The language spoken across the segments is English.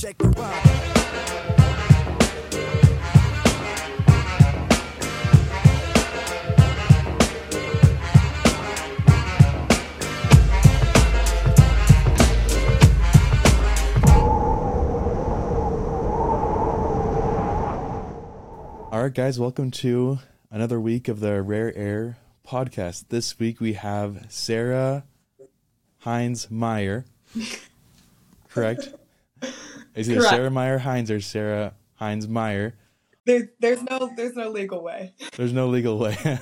Check the rhyme. All right, guys, welcome to another week of the Rare Air podcast. This week we have Sarah Heinz Meyer. Correct? Is it Correct. Sarah Meyer Heinz or Sarah Heinz Meyer? There, there's no there's no legal way. There's no legal way.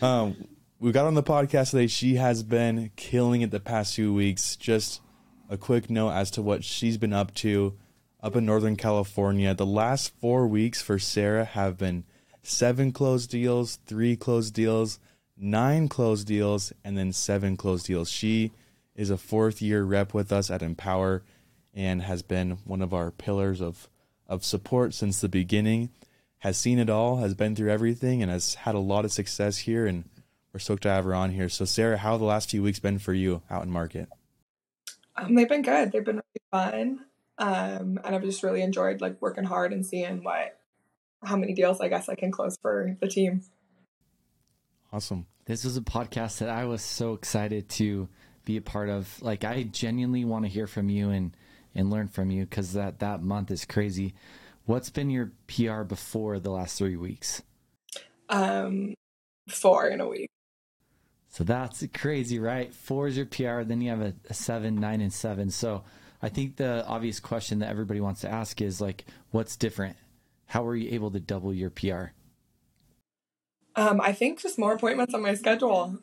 um, we got on the podcast today. She has been killing it the past few weeks. Just a quick note as to what she's been up to up in Northern California. The last four weeks for Sarah have been seven closed deals, three closed deals, nine closed deals, and then seven closed deals. She is a fourth year rep with us at Empower and has been one of our pillars of, of support since the beginning has seen it all, has been through everything, and has had a lot of success here. And we're stoked to have her on here. So, Sarah, how have the last few weeks been for you out in market? Um, they've been good. They've been really fun. Um, and I've just really enjoyed like working hard and seeing what how many deals I guess I can close for the team. Awesome. This was a podcast that I was so excited to be a part of. Like I genuinely want to hear from you and and learn from you because that that month is crazy. What's been your PR before the last three weeks? Um, four in a week. So that's crazy, right? Four is your PR, then you have a, a seven, nine, and seven. So I think the obvious question that everybody wants to ask is like, what's different? How were you able to double your PR? Um, I think just more appointments on my schedule.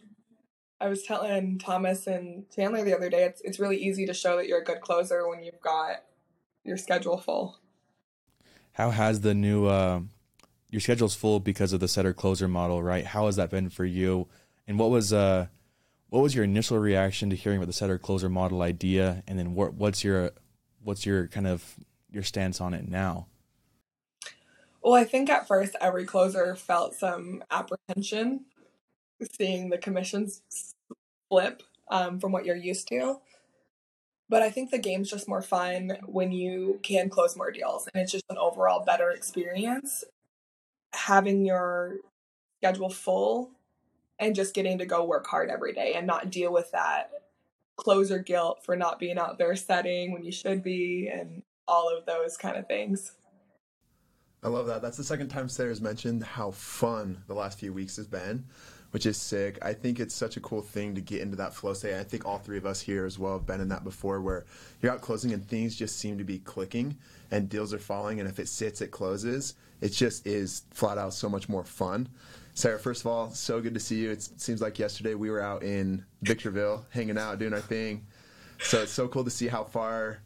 I was telling Thomas and Chandler the other day, it's it's really easy to show that you're a good closer when you've got your schedule full. How has the new, uh, your schedule's full because of the setter closer model, right? How has that been for you? And what was, uh, what was your initial reaction to hearing about the setter closer model idea? And then what, what's your, what's your kind of, your stance on it now? Well, I think at first every closer felt some apprehension seeing the commissions flip um, from what you're used to. But I think the game's just more fun when you can close more deals, and it's just an overall better experience. Having your schedule full and just getting to go work hard every day and not deal with that closer guilt for not being out there setting when you should be and all of those kind of things. I love that. That's the second time Sarah's mentioned how fun the last few weeks has been, which is sick. I think it's such a cool thing to get into that flow state. I think all three of us here as well have been in that before where you're out closing and things just seem to be clicking and deals are falling. And if it sits, it closes. It just is flat out so much more fun. Sarah, first of all, so good to see you. It seems like yesterday we were out in Victorville hanging out, doing our thing. So it's so cool to see how far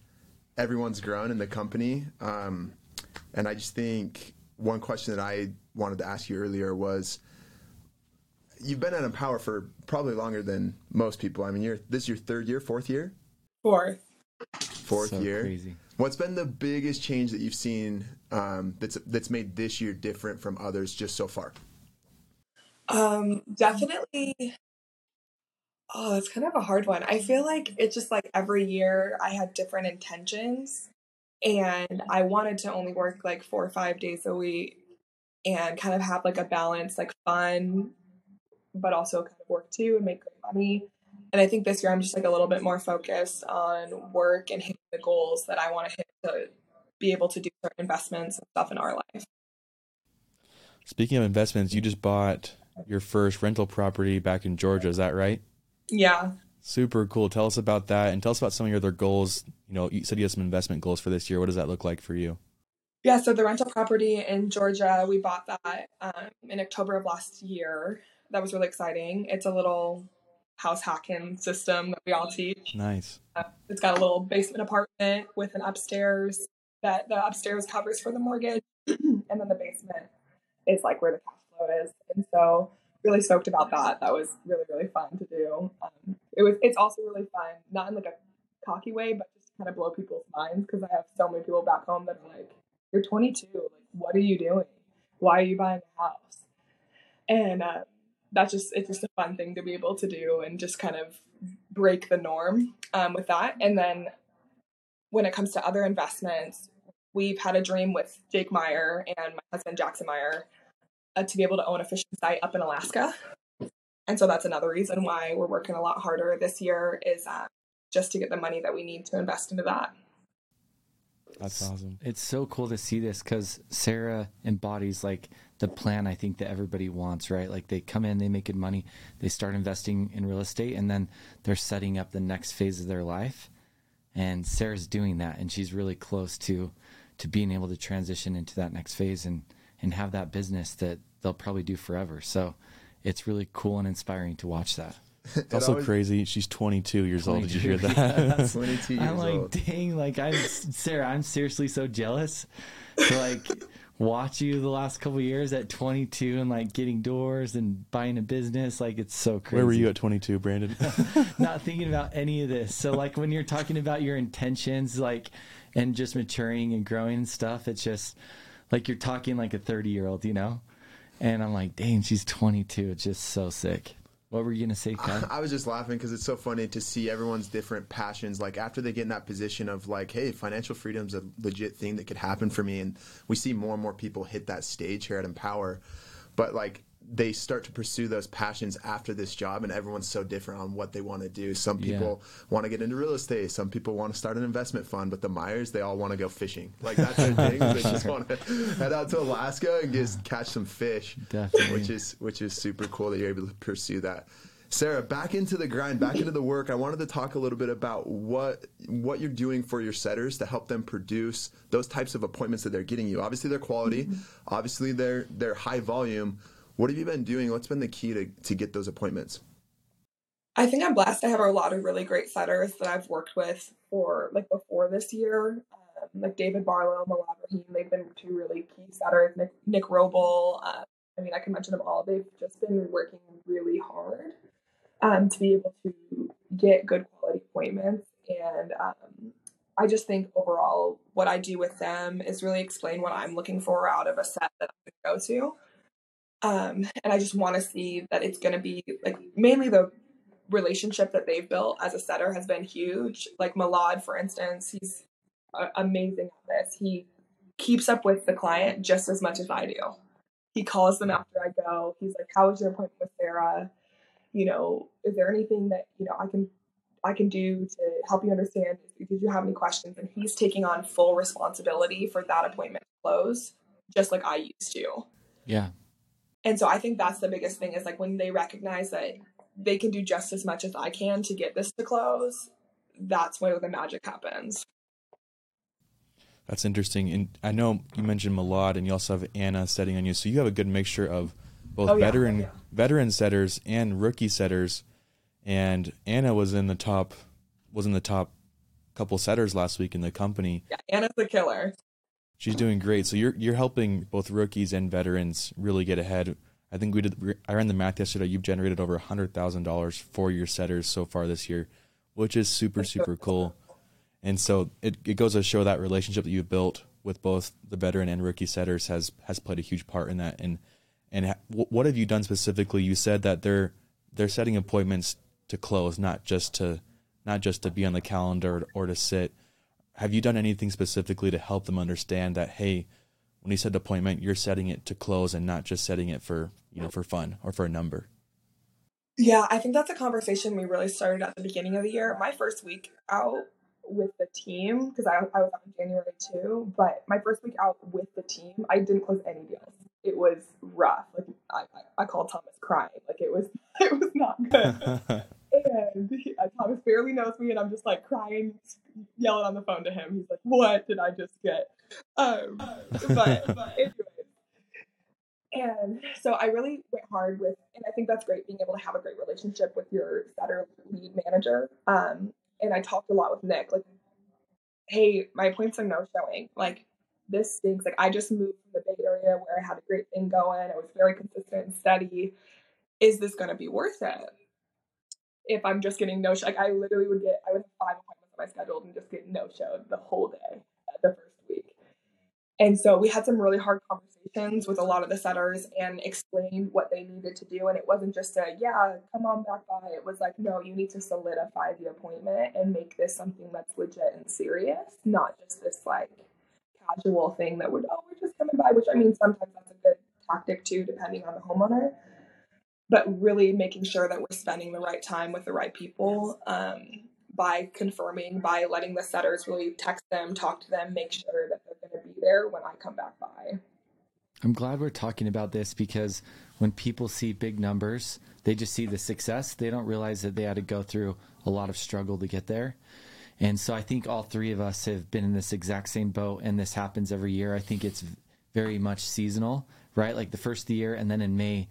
everyone's grown in the company. Um, and I just think one question that I wanted to ask you earlier was you've been at Empower for probably longer than most people. I mean, you're this is your third year, fourth year, Fourth. fourth So year. crazy. What's been the biggest change that you've seen um, that's that's made this year different from others just so far? Um, definitely. Oh, it's kind of a hard one. I feel like it's just like every year I had different intentions and I wanted to only work like four or five days a week and kind of have like a balance, like fun, but also kind of work too and make good money. And I think this year I'm just like a little bit more focused on work and hitting the goals that I want to hit to be able to do certain investments and stuff in our life. Speaking of investments, you just bought your first rental property back in Georgia. Is that right? Yeah. Super cool. Tell us about that and tell us about some of your other goals. You know, you said you have some investment goals for this year. What does that look like for you? Yeah, so the rental property in Georgia, we bought that um, in October of last year. That was really exciting. It's a little house hacking system that we all teach. Nice. Uh, it's got a little basement apartment with an upstairs that the upstairs covers for the mortgage, and then the basement is like where the cash flow is. And so, really stoked about that. That was really really fun to do. Um, it was. It's also really fun, not in like a cocky way, but just kind of blow people's minds because I have so many people back home that are like, "You're 22. Like, what are you doing? Why are you buying a house?" And uh, that's just it's just a fun thing to be able to do and just kind of break the norm um, with that. And then when it comes to other investments, we've had a dream with Jake Meyer and my husband Jackson Meyer uh, to be able to own a fishing site up in Alaska. And so that's another reason why we're working a lot harder this year is uh, just to get the money that we need to invest into that. That's awesome. It's so cool to see this because Sarah embodies like the plan I think that everybody wants, right? Like they come in, they make good money, they start investing in real estate, and then they're setting up the next phase of their life. And Sarah's doing that, and she's really close to to being able to transition into that next phase and and have that business that they'll probably do forever. So it's really cool and inspiring to watch that. It's also always- crazy. She's 22 years old. Did you hear 22. that? 22 years I'm like, old. dang, like I'm Sarah. I'm seriously so jealous to like watch you the last couple years at 22 and like getting doors and buying a business. Like it's so crazy. Where were you at 22, Brandon? Not thinking about any of this. So like when you're talking about your intentions, like and just maturing and growing and stuff, it's just like you're talking like a 30 year old, you know. And I'm like, dang, she's 22. It's just so sick. What were you gonna say, Kat? I was just laughing because it's so funny to see everyone's different passions. Like after they get in that position of like, hey, financial freedom's a legit thing that could happen for me, and we see more and more people hit that stage here at Empower. But like they start to pursue those passions after this job, and everyone's so different on what they want to do. Some Yeah. people want to get into real estate. Some people want to start an investment fund. But the Myers, they all want to go fishing. Like that's their thing. They just want to head out to Alaska and just catch some fish Definitely. which is which is super cool that you're able to pursue that. Sarah, back into the grind, back into the work. I wanted to talk a little bit about what what you're doing for your setters to help them produce those types of appointments that they're getting you. Obviously, they're quality. Mm-hmm. Obviously, they're they're high volume. What have you been doing? What's been the key to, to get those appointments? I think I'm blessed. I have a lot of really great setters that I've worked with for like before this year, um, like David Barlow, Malad Rahim. They've been two really key setters. Nick, Nick Roble. Uh, I mean, I can mention them all. They've just been working really hard um, to be able to get good quality appointments. And um, I just think overall, what I do with them is really explain what I'm looking for out of a set that to go to. Um, and I just want to see that it's going to be like mainly the relationship that they've built as a setter has been huge. Like Malad, for instance, he's uh, amazing at this. He keeps up with the client just as much as I do. He calls them after I go. He's like, "How was your appointment with Sarah? You know, is there anything that you know I can I can do to help you understand? Did you have any questions?" And he's taking on full responsibility for that appointment close, just like I used to. Yeah. And so I think that's the biggest thing is like when they recognize that they can do just as much as I can to get this to close, that's where the magic happens. That's interesting. And I know you mentioned Malad, and you also have Anna setting on you, so you have a good mixture of both Oh, yeah. veteran Oh, yeah. veteran setters and rookie setters. And Anna was in the top was in the top couple setters last week in the company. Yeah, Anna's the killer. She's doing great. So you're you're helping both rookies and veterans really get ahead. I think we did. I ran the math yesterday. You've generated over hundred thousand dollars for your setters so far this year, which is super super cool. And so it, it goes to show that relationship that you've built with both the veteran and rookie setters has has played a huge part in that. And and ha- what have you done specifically? You said that they're they're setting appointments to close, not just to not just to be on the calendar or to sit. Have you done anything specifically to help them understand that hey, when you set the appointment, you're setting it to close and not just setting it for you know for fun or for a number? Yeah, I think that's a conversation we really started at the beginning of the year. My first week out with the team, because I, I was out in January too, but my first week out with the team, I didn't close any deals. It was rough. Like I, I, I called Thomas crying. Like it was it was not good. and uh, Thomas barely knows me, and I'm just like crying, yelling on the phone to him. He's like, "What did I just get?" Um, but, but anyways, and so I really went hard with, and I think that's great being able to have a great relationship with your setter lead manager. Um, and I talked a lot with Nick, like, "Hey, my points are no showing. Like, this stinks. Like, I just moved from the Bay Area where I had a great thing going. I was very consistent and steady. Is this going to be worth it?" If I'm just getting no show. Like I literally would get, I would have five appointments on my schedule and just get no showed the whole day uh, the first week. And so we had some really hard conversations with a lot of the setters and explained what they needed to do. And it wasn't just a, yeah, come on back by. It was like, no, you need to solidify the appointment and make this something that's legit and serious, not just this like casual thing that would, oh, we're just coming by, which I mean, sometimes that's a good tactic too, depending on the homeowner. But really making sure that we're spending the right time with the right people um, by confirming, by letting the setters really text them, talk to them, make sure that they're going to be there when I come back by. I'm glad we're talking about this because when people see big numbers, they just see the success. They don't realize that they had to go through a lot of struggle to get there. And so I think all three of us have been in this exact same boat, and this happens every year. I think it's very much seasonal, right? Like the first the year, and then in May,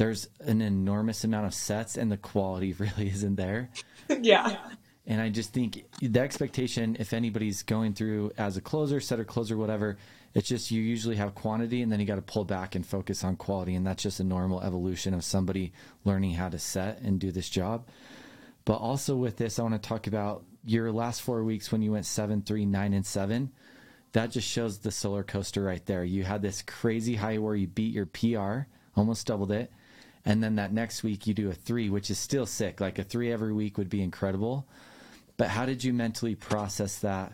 there's an enormous amount of sets, and the quality really isn't there. yeah. And I just think the expectation, if anybody's going through as a closer, setter, closer, whatever, it's just you usually have quantity and then you got to pull back and focus on quality. And that's just a normal evolution of somebody learning how to set and do this job. But also with this, I want to talk about your last four weeks when you went seven, three, nine, and seven. That just shows the solar coaster right there. You had this crazy high where you beat your PR, almost doubled it. And then that next week you do a three, which is still sick. Like a three every week would be incredible. But how did you mentally process that?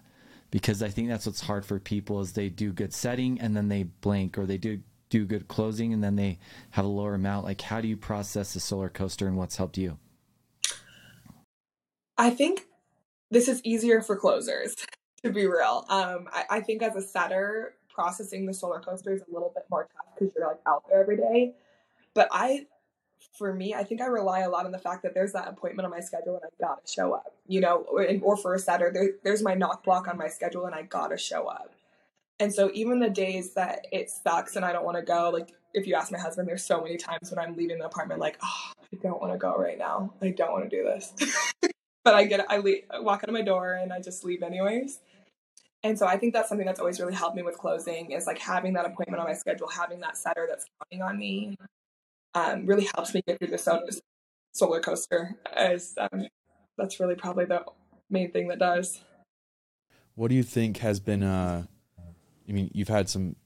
Because I think that's what's hard for people is they do good setting and then they blank or they do do good closing and then they have a lower amount. Like how do you process the solar coaster and what's helped you? I think this is easier for closers, to be real. Um, I, I think as a setter, processing the solar coaster is a little bit more tough because you're like out there every day. But I for me, I think I rely a lot on the fact that there's that appointment on my schedule and I gotta show up, you know, or, or for a setter, there, there's my knock block on my schedule and I gotta show up. And so even the days that it sucks and I don't want to go, like if you ask my husband, there's so many times when I'm leaving the apartment, like, oh, I don't want to go right now. I don't want to do this. but I get, I, leave, I walk out of my door and I just leave anyways. And so I think that's something that's always really helped me with closing is like having that appointment on my schedule, having that setter that's counting on me, um, really helps me get through the solar coaster. As um, that's really probably the main thing that does. What do you think has been? Uh, I mean, you've had some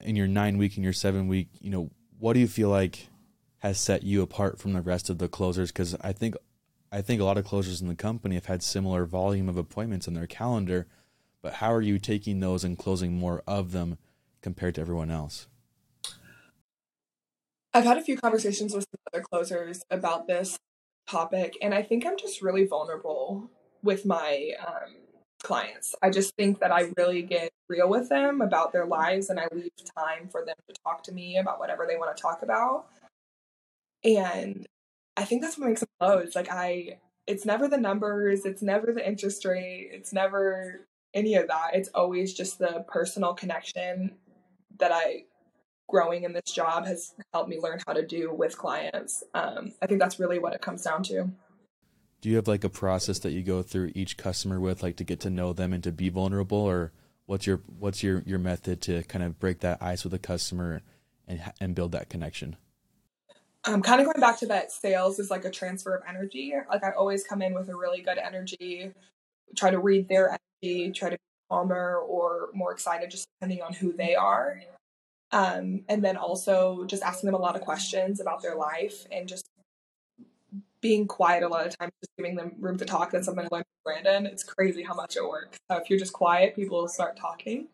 in your nine week and your seven week. You know, what do you feel like has set you apart from the rest of the closers? Because I think, I think a lot of closers in the company have had similar volume of appointments in their calendar. But how are you taking those and closing more of them compared to everyone else? I've had a few conversations with other closers about this topic, and I think I'm just really vulnerable with my um, clients. I just think that I really get real with them about their lives, and I leave time for them to talk to me about whatever they want to talk about. And I think that's what makes them close. Like I, it's never the numbers, it's never the interest rate, it's never any of that. It's always just the personal connection that I growing in this job has helped me learn how to do with clients. Um, I think that's really what it comes down to. Do you have like a process that you go through each customer with, like to get to know them and to be vulnerable, or what's your what's your your method to kind of break that ice with a customer and and build that connection? I'm kind of going back to that sales is like a transfer of energy. Like I always come in with a really good energy, try to read their energy, try to be calmer or more excited, just depending on who they are. Um, and then also just asking them a lot of questions about their life and just being quiet a lot of times, just giving them room to talk. That's something I learned from Brandon. It's crazy how much it works. Uh, if you're just quiet, people will start talking.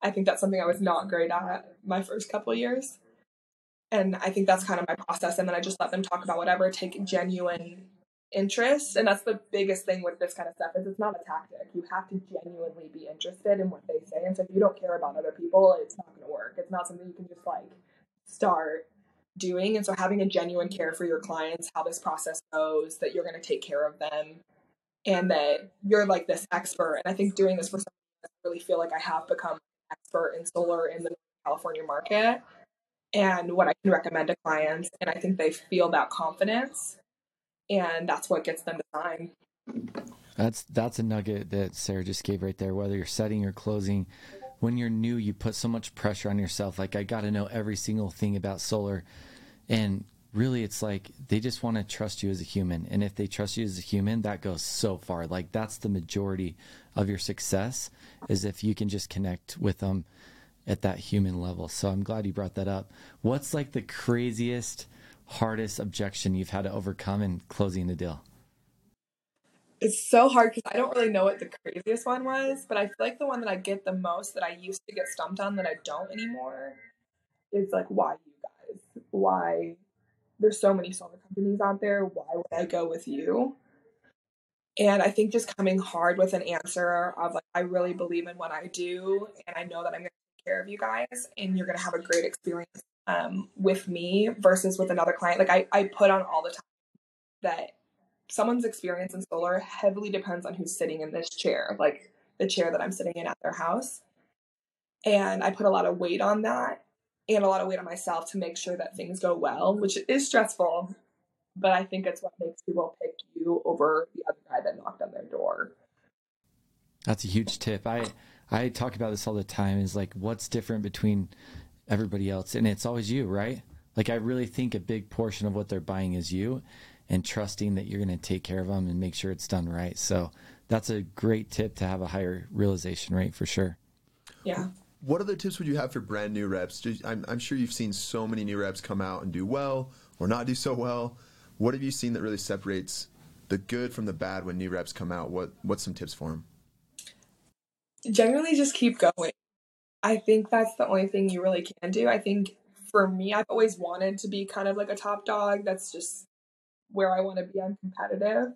I think that's something I was not great at my first couple years. And I think that's kind of my process. And then I just let them talk about whatever, take genuine interest and that's the biggest thing with this kind of stuff is it's not a tactic. You have to genuinely be interested in what they say and so if you don't care about other people it's not going to work. It's not something you can just like start doing and so having a genuine care for your clients how this process goes that you're going to take care of them and that you're like this expert. And i think doing this for some i really feel like i have become expert in solar in the california market and what i can recommend to clients and i think they feel that confidence and that's what gets them to sign. That's that's a nugget that Sarah just gave right there. Whether you're setting or closing, when you're new, you put so much pressure on yourself. Like I got to know every single thing about solar, and really, it's like they just want to trust you as a human. And if they trust you as a human, that goes so far. Like that's the majority of your success is if you can just connect with them at that human level. So I'm glad you brought that up. What's like the craziest, hardest objection you've had to overcome in closing the deal? It's so hard because I don't really know what the craziest one was, but I feel like the one that I get the most that I used to get stumped on that I don't anymore is like, why you guys? Why? There's so many solar companies out there. Why would I go with you? And I think just coming hard with an answer of like, I really believe in what I do, and I know that I'm going to take care of you guys, and you're going to have a great experience um, with me versus with another client. Like I, I put on all the time that someone's experience in solar heavily depends on who's sitting in this chair, like the chair that I'm sitting in at their house. And I put a lot of weight on that and a lot of weight on myself to make sure that things go well, which is stressful. But I think it's what makes people pick you over the other guy that knocked on their door. That's a huge tip. I I talk about this all the time. Is like what's different between everybody else, and it's always you, right? Like I really think a big portion of what they're buying is you, and trusting that you're going to take care of them and make sure it's done right. So that's a great tip to have a higher realization rate for sure. Yeah. What other tips would you have for brand new reps? I'm, I'm sure you've seen so many new reps come out and do well or not do so well. What have you seen that really separates the good from the bad when new reps come out? What What's some tips for them? Generally, just keep going. I think that's the only thing you really can do. I think for me, I've always wanted to be kind of like a top dog. That's just where I want to be. I'm competitive,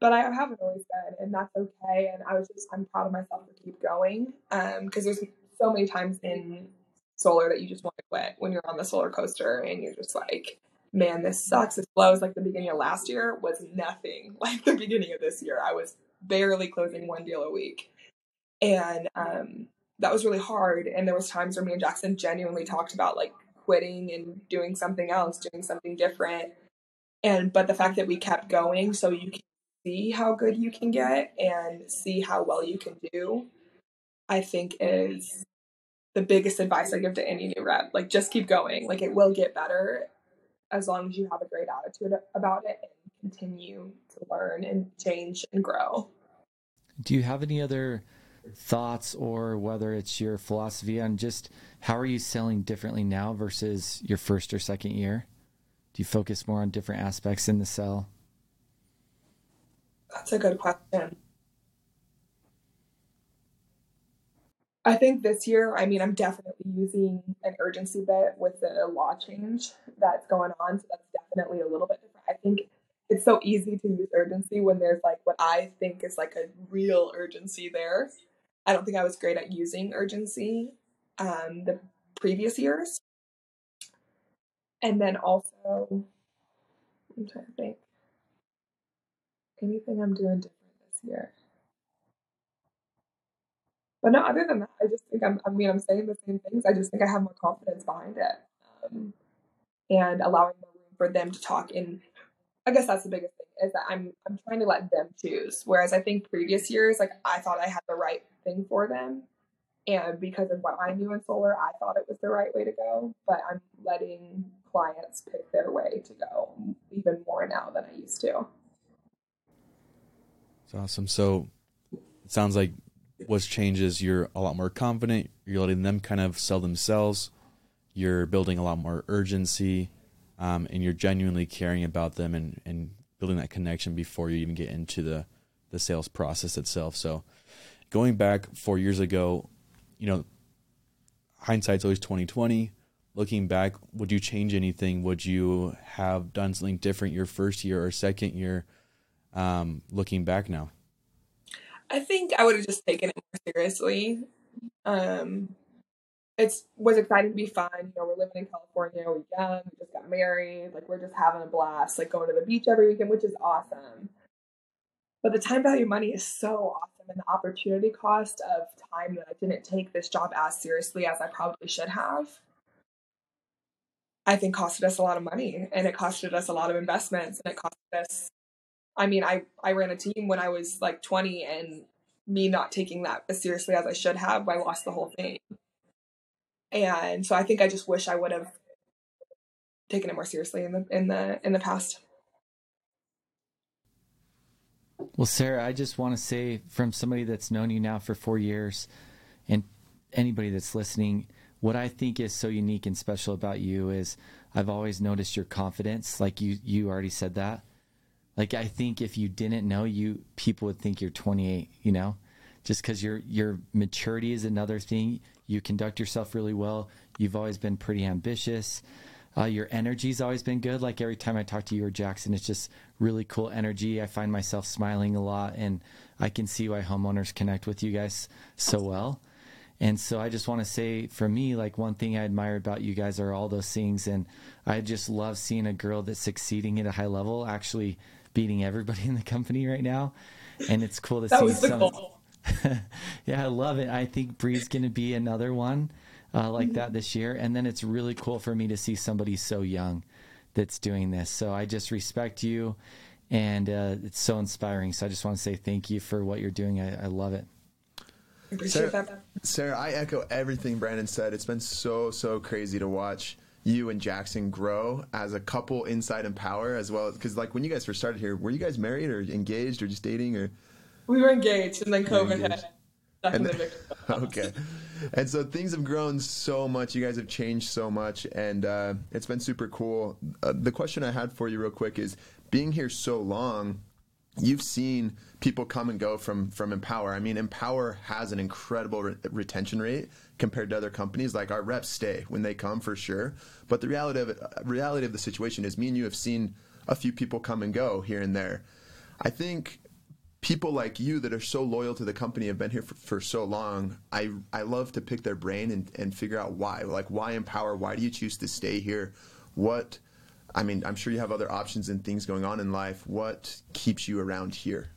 but I haven't always been, and that's okay. And I was just I'm proud of myself to keep going because um, there's so many times in solar that you just want to quit when you're on the solar coaster and you're just like, man, this sucks. It flows like the beginning of last year was nothing like the beginning of this year. I was barely closing one deal a week, and um, that was really hard. And there was times where me and Jackson genuinely talked about like quitting and doing something else, doing something different. And but the fact that we kept going so you can see how good you can get and see how well you can do i think is the biggest advice i give to any new rep. Like just keep going. Like it will get better as long as you have a great attitude about it and continue to learn and change and grow. Do you have any other thoughts or whether it's your philosophy on just how are you selling differently now versus your first or second year do you focus more on different aspects in the cell? That's a good question. I think this year, I mean, I'm definitely using an urgency bit with the law change that's going on. So that's definitely a little bit different. I think it's so easy to use urgency when there's like what I think is like a real urgency there. I don't think I was great at using urgency um, the previous years. And then also, I'm trying to think. Anything I'm doing different this year? But no, other than that, I just think I'm, I mean, I'm saying the same things. I just think I have more confidence behind it um, and allowing more room for them to talk. And I guess that's the biggest is that I'm, I'm trying to let them choose. Whereas I think previous years, like I thought I had the right thing for them. And because of what I knew in solar, I thought it was the right way to go. But I'm letting clients pick their way to go even more now than I used to. It's awesome. So it sounds like what's changed is you're a lot more confident. You're letting them kind of sell themselves. You're building a lot more urgency, um, and you're genuinely caring about them and, and building that connection before you even get into the the sales process itself. So going back four years ago, you know, hindsight's always twenty twenty looking back, would you change anything? Would you have done something different your first year or second year? Um, looking back now, I think I would have just taken it more seriously. Um, it's was exciting to be fun. You know, we're living in California. We're young. We just got married. Like we're just having a blast. Like going to the beach every weekend, which is awesome. But the time value money is so awesome, and the opportunity cost of time that I didn't take this job as seriously as I probably should have I think costed us a lot of money and it costed us a lot of investments and it costed us I mean I I ran a team when I was like 20 and me not taking that as seriously as I should have I lost the whole thing. And so I think I just wish I would have taken it more seriously in the in the in the past. Well, Sarah, I just want to say from somebody that's known you now for 4 years and anybody that's listening, what I think is so unique and special about you is I've always noticed your confidence. Like you, you already said that. Like I think if you didn't know you, people would think you're 28. You know, just because your your maturity is another thing. You conduct yourself really well. You've always been pretty ambitious. Uh, your energy's always been good. Like every time I talk to you or Jackson, it's just really cool energy. I find myself smiling a lot, and I can see why homeowners connect with you guys so well. And so I just want to say, for me, like one thing I admire about you guys are all those things, and I just love seeing a girl that's succeeding at a high level, actually beating everybody in the company right now. And it's cool to That see some. goal. yeah, I love it. I think Bree's going to be another one uh, like that this year. And then it's really cool for me to see somebody so young that's doing this. So I just respect you, and uh, it's so inspiring. So I just want to say thank you for what you're doing. I, I love it. Sarah. Sarah, I echo everything Brandon said. It's been so so crazy to watch you and Jackson grow as a couple inside Empower as well. Because like when you guys first started here, were you guys married or engaged or just dating or? We were engaged, and then COVID hit. engaged. Stuck in And- the okay. And so things have grown so much. You guys have changed so much, and uh, it's been super cool. Uh, the question I had for you, real quick, is being here so long. You've seen people come and go from from Empower. I mean, Empower has an incredible re- retention rate compared to other companies. Like our reps stay when they come for sure. But the reality of it, reality of the situation is, me and you have seen a few people come and go here and there. I think people like you that are so loyal to the company have been here for, for so long i i love to pick their brain and, and figure out why. Like why empower? Why do you choose to stay here? What i mean i'm sure you have other options and things going on in life. What keeps you around here?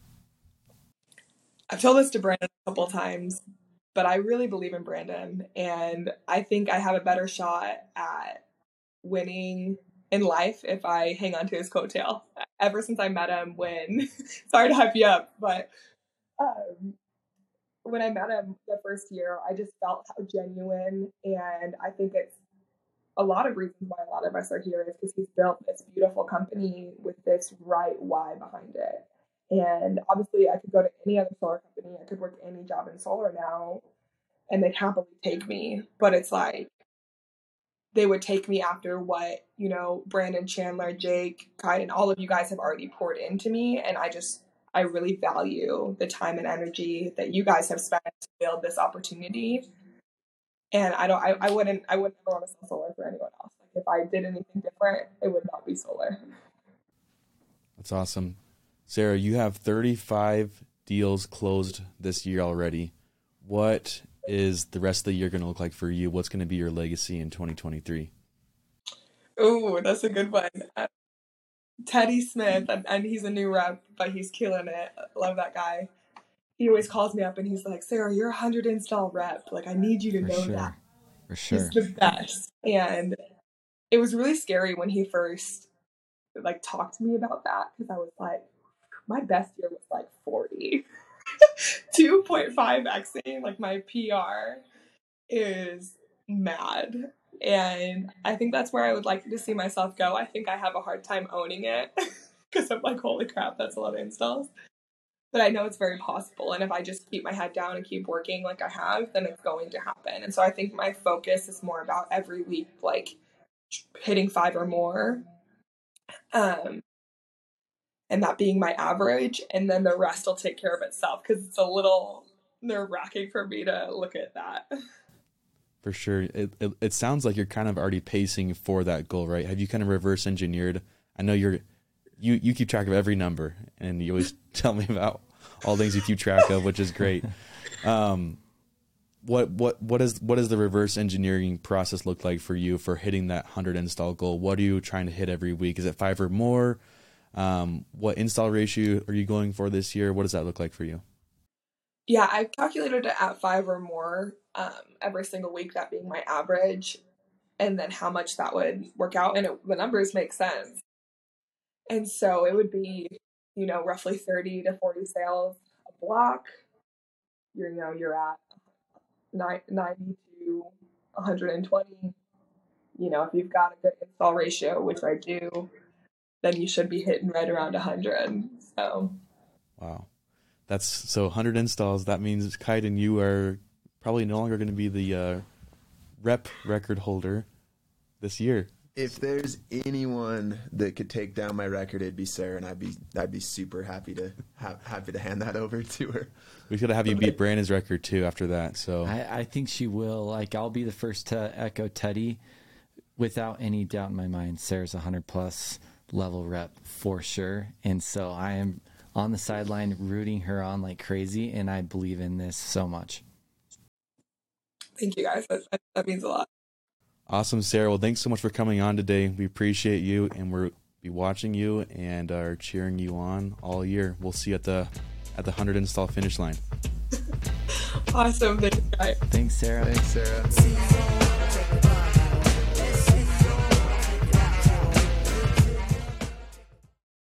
I've told this to Brandon a couple times, but I really believe in Brandon, and I think I have a better shot at winning in life if I hang on to his coattail. Ever since I met him, when sorry to hype you up, but um, when I met him the first year, I just felt how genuine, and I think it's a lot of reasons why a lot of us are here is because he's built this beautiful company with this right why behind it. And obviously, I could go to any other solar company. I could work any job in solar now, and they'd happily take me. But it's like they would take me after what you know Brandon, Chandler, Jake, kai and all of you guys have already poured into me, and I just I really value the time and energy that you guys have spent to build this opportunity. And I don't, I, I wouldn't, I wouldn't want to sell solar for anyone else. Like if I did anything different, it would not be solar. That's awesome. Sarah, you have 35 deals closed this year already. What is the rest of the year going to look like for you? What's going to be your legacy in 2023? Oh, that's a good one. Uh, Teddy Smith, and, and he's a new rep, but he's killing it. Love that guy. He always calls me up and he's like, Sarah, you're a 100 install rep. Like, I need you to For know sure. that. For sure. He's the best. And it was really scary when he first like talked to me about that because I was like, my best year was like 40. 2.5 xing, like my PR is mad. And I think that's where I would like to see myself go. I think I have a hard time owning it because I'm like, holy crap, that's a lot of installs. But I know it's very possible. And if I just keep my head down and keep working like I have, then it's going to happen. And so I think my focus is more about every week, like hitting five or more. Um, and that being my average. And then the rest will take care of itself because it's a little nerve wracking for me to look at that. For sure. It, it it sounds like you're kind of already pacing for that goal, right? Have you kind of reverse engineered? I know you're you you keep track of every number and you always tell me about all things you keep track of, which is great. Um what what what is what does the reverse engineering process look like for you for hitting that 100 install goal? What are you trying to hit every week? Is it 5 or more? Um what install ratio are you going for this year? What does that look like for you? Yeah, I've calculated it at five or more um, every single week, that being my average, and then how much that would work out. And it, the numbers make sense. And so it would be, you know, roughly 30 to 40 sales a block. You're, you know, you're at ni- 90 to 120. You know, if you've got a good install ratio, which I do, then you should be hitting right around 100. So Wow. That's so 100 installs. That means Kayden, you are probably no longer going to be the uh, rep record holder this year. If there's anyone that could take down my record, it'd be Sarah, and I'd be I'd be super happy to ha- happy to hand that over to her. We got to have you beat Brandon's record too after that. So I, I think she will. Like, I'll be the first to echo Teddy without any doubt in my mind. Sarah's a 100 plus level rep for sure. And so I am on the sideline rooting her on like crazy. And I believe in this so much. Thank you guys. That, that, that means a lot. awesome, Sarah. Well, thanks so much for coming on today. We appreciate you, and we're be watching you and are cheering you on all year. We'll see you at the at the hundred install finish line. Awesome. Thanks, guys. Thanks, Sarah. Thanks, Sarah.